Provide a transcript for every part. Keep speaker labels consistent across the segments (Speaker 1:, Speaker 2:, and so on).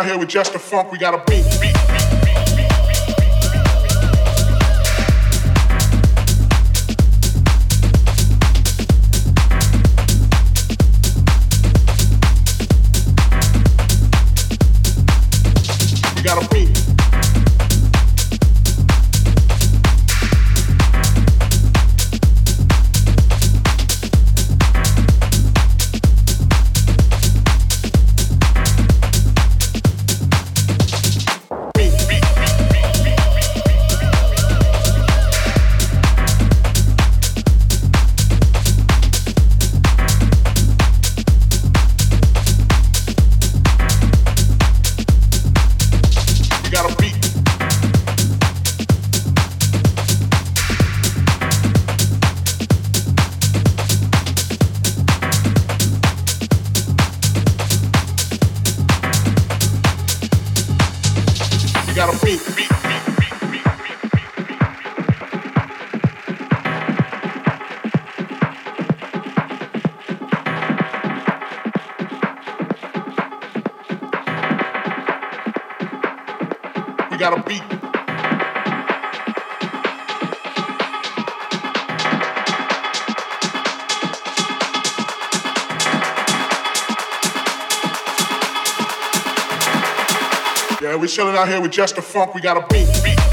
Speaker 1: out here with just the funk, we got a beat. beat. chilling out here with Just the Funk. We got a beat, beat.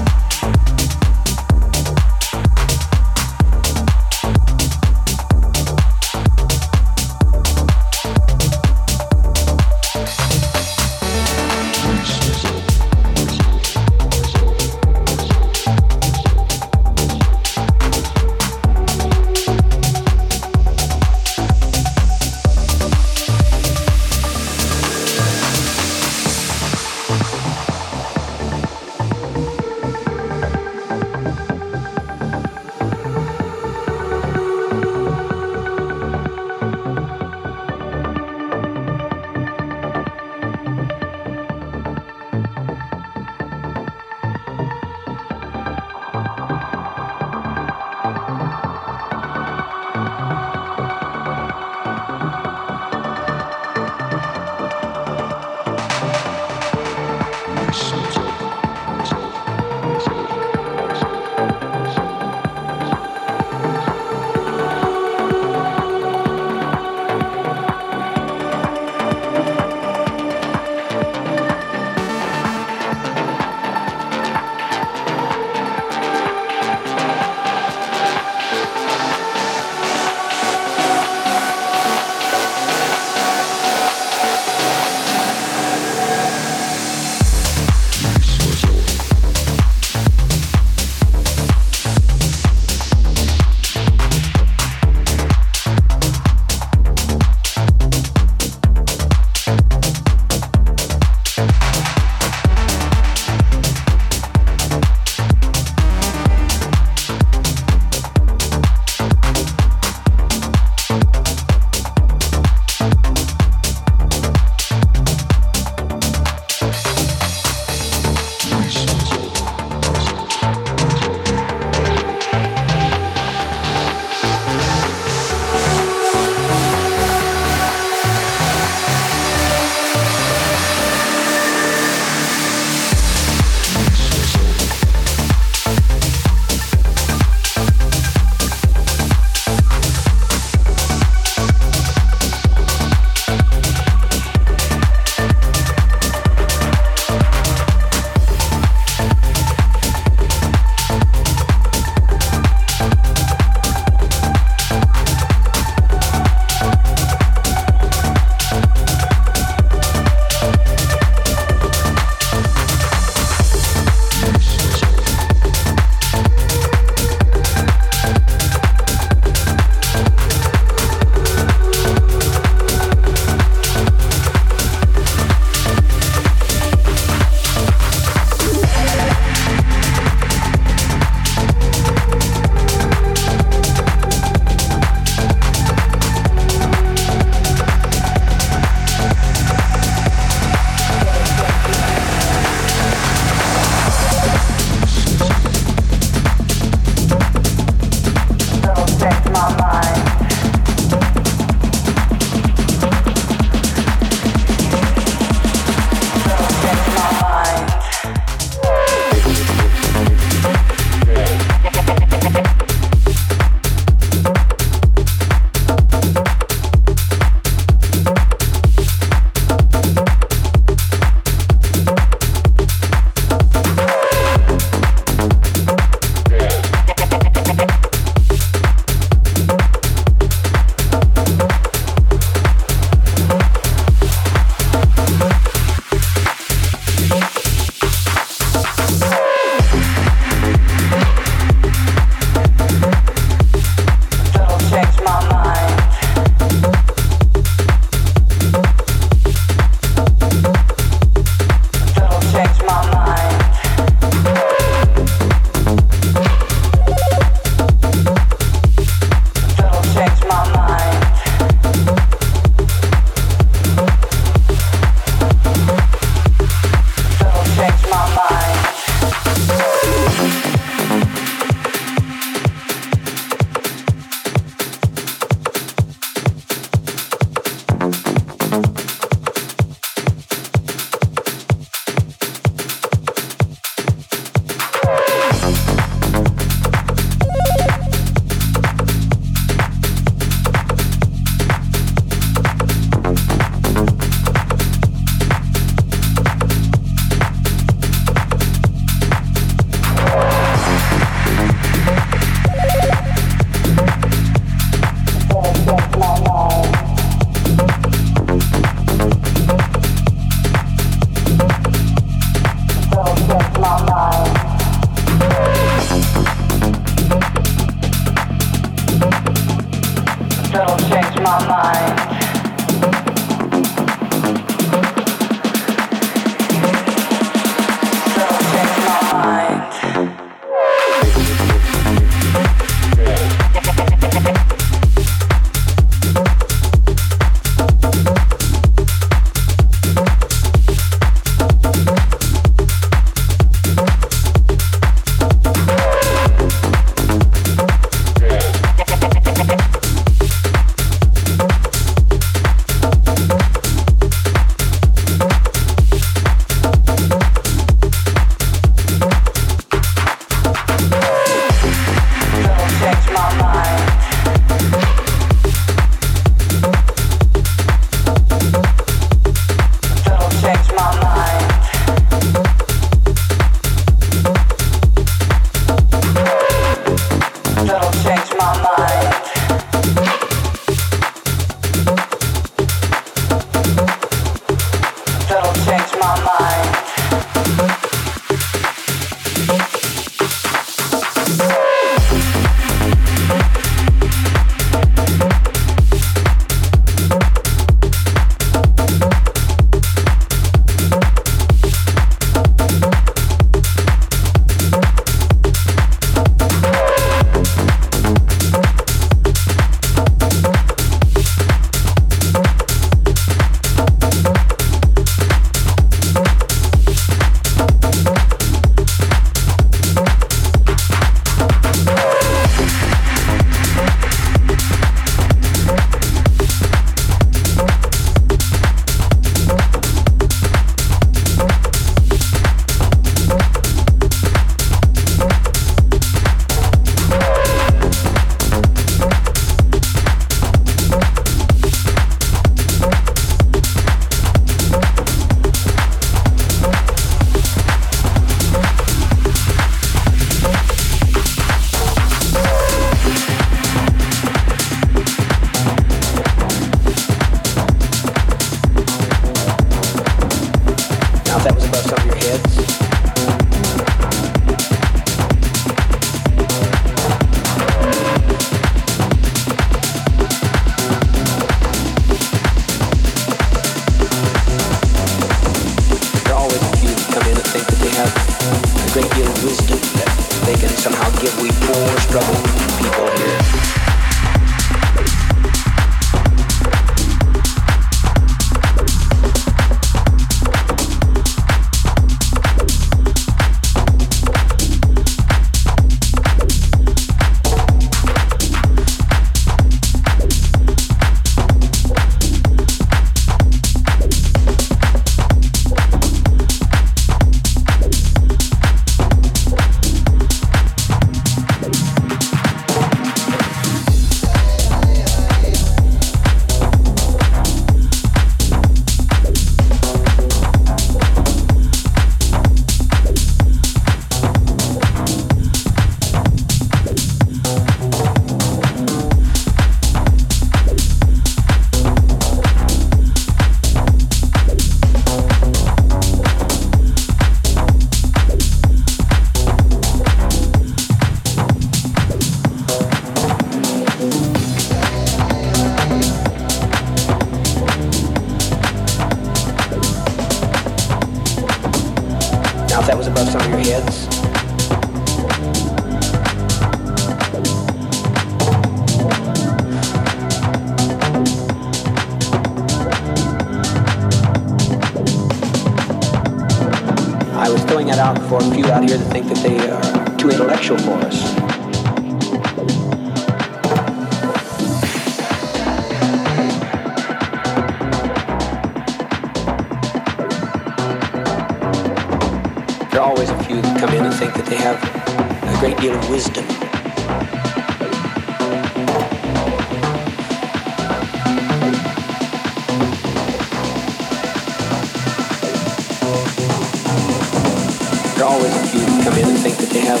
Speaker 2: think that they have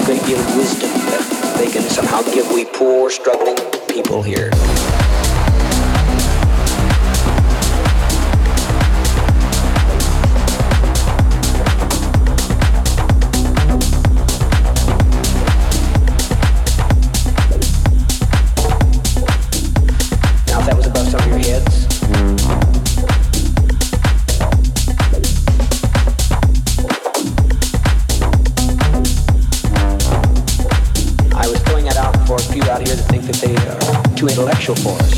Speaker 2: a great deal of wisdom that they can somehow give we poor, struggling people here. Intellectual for us.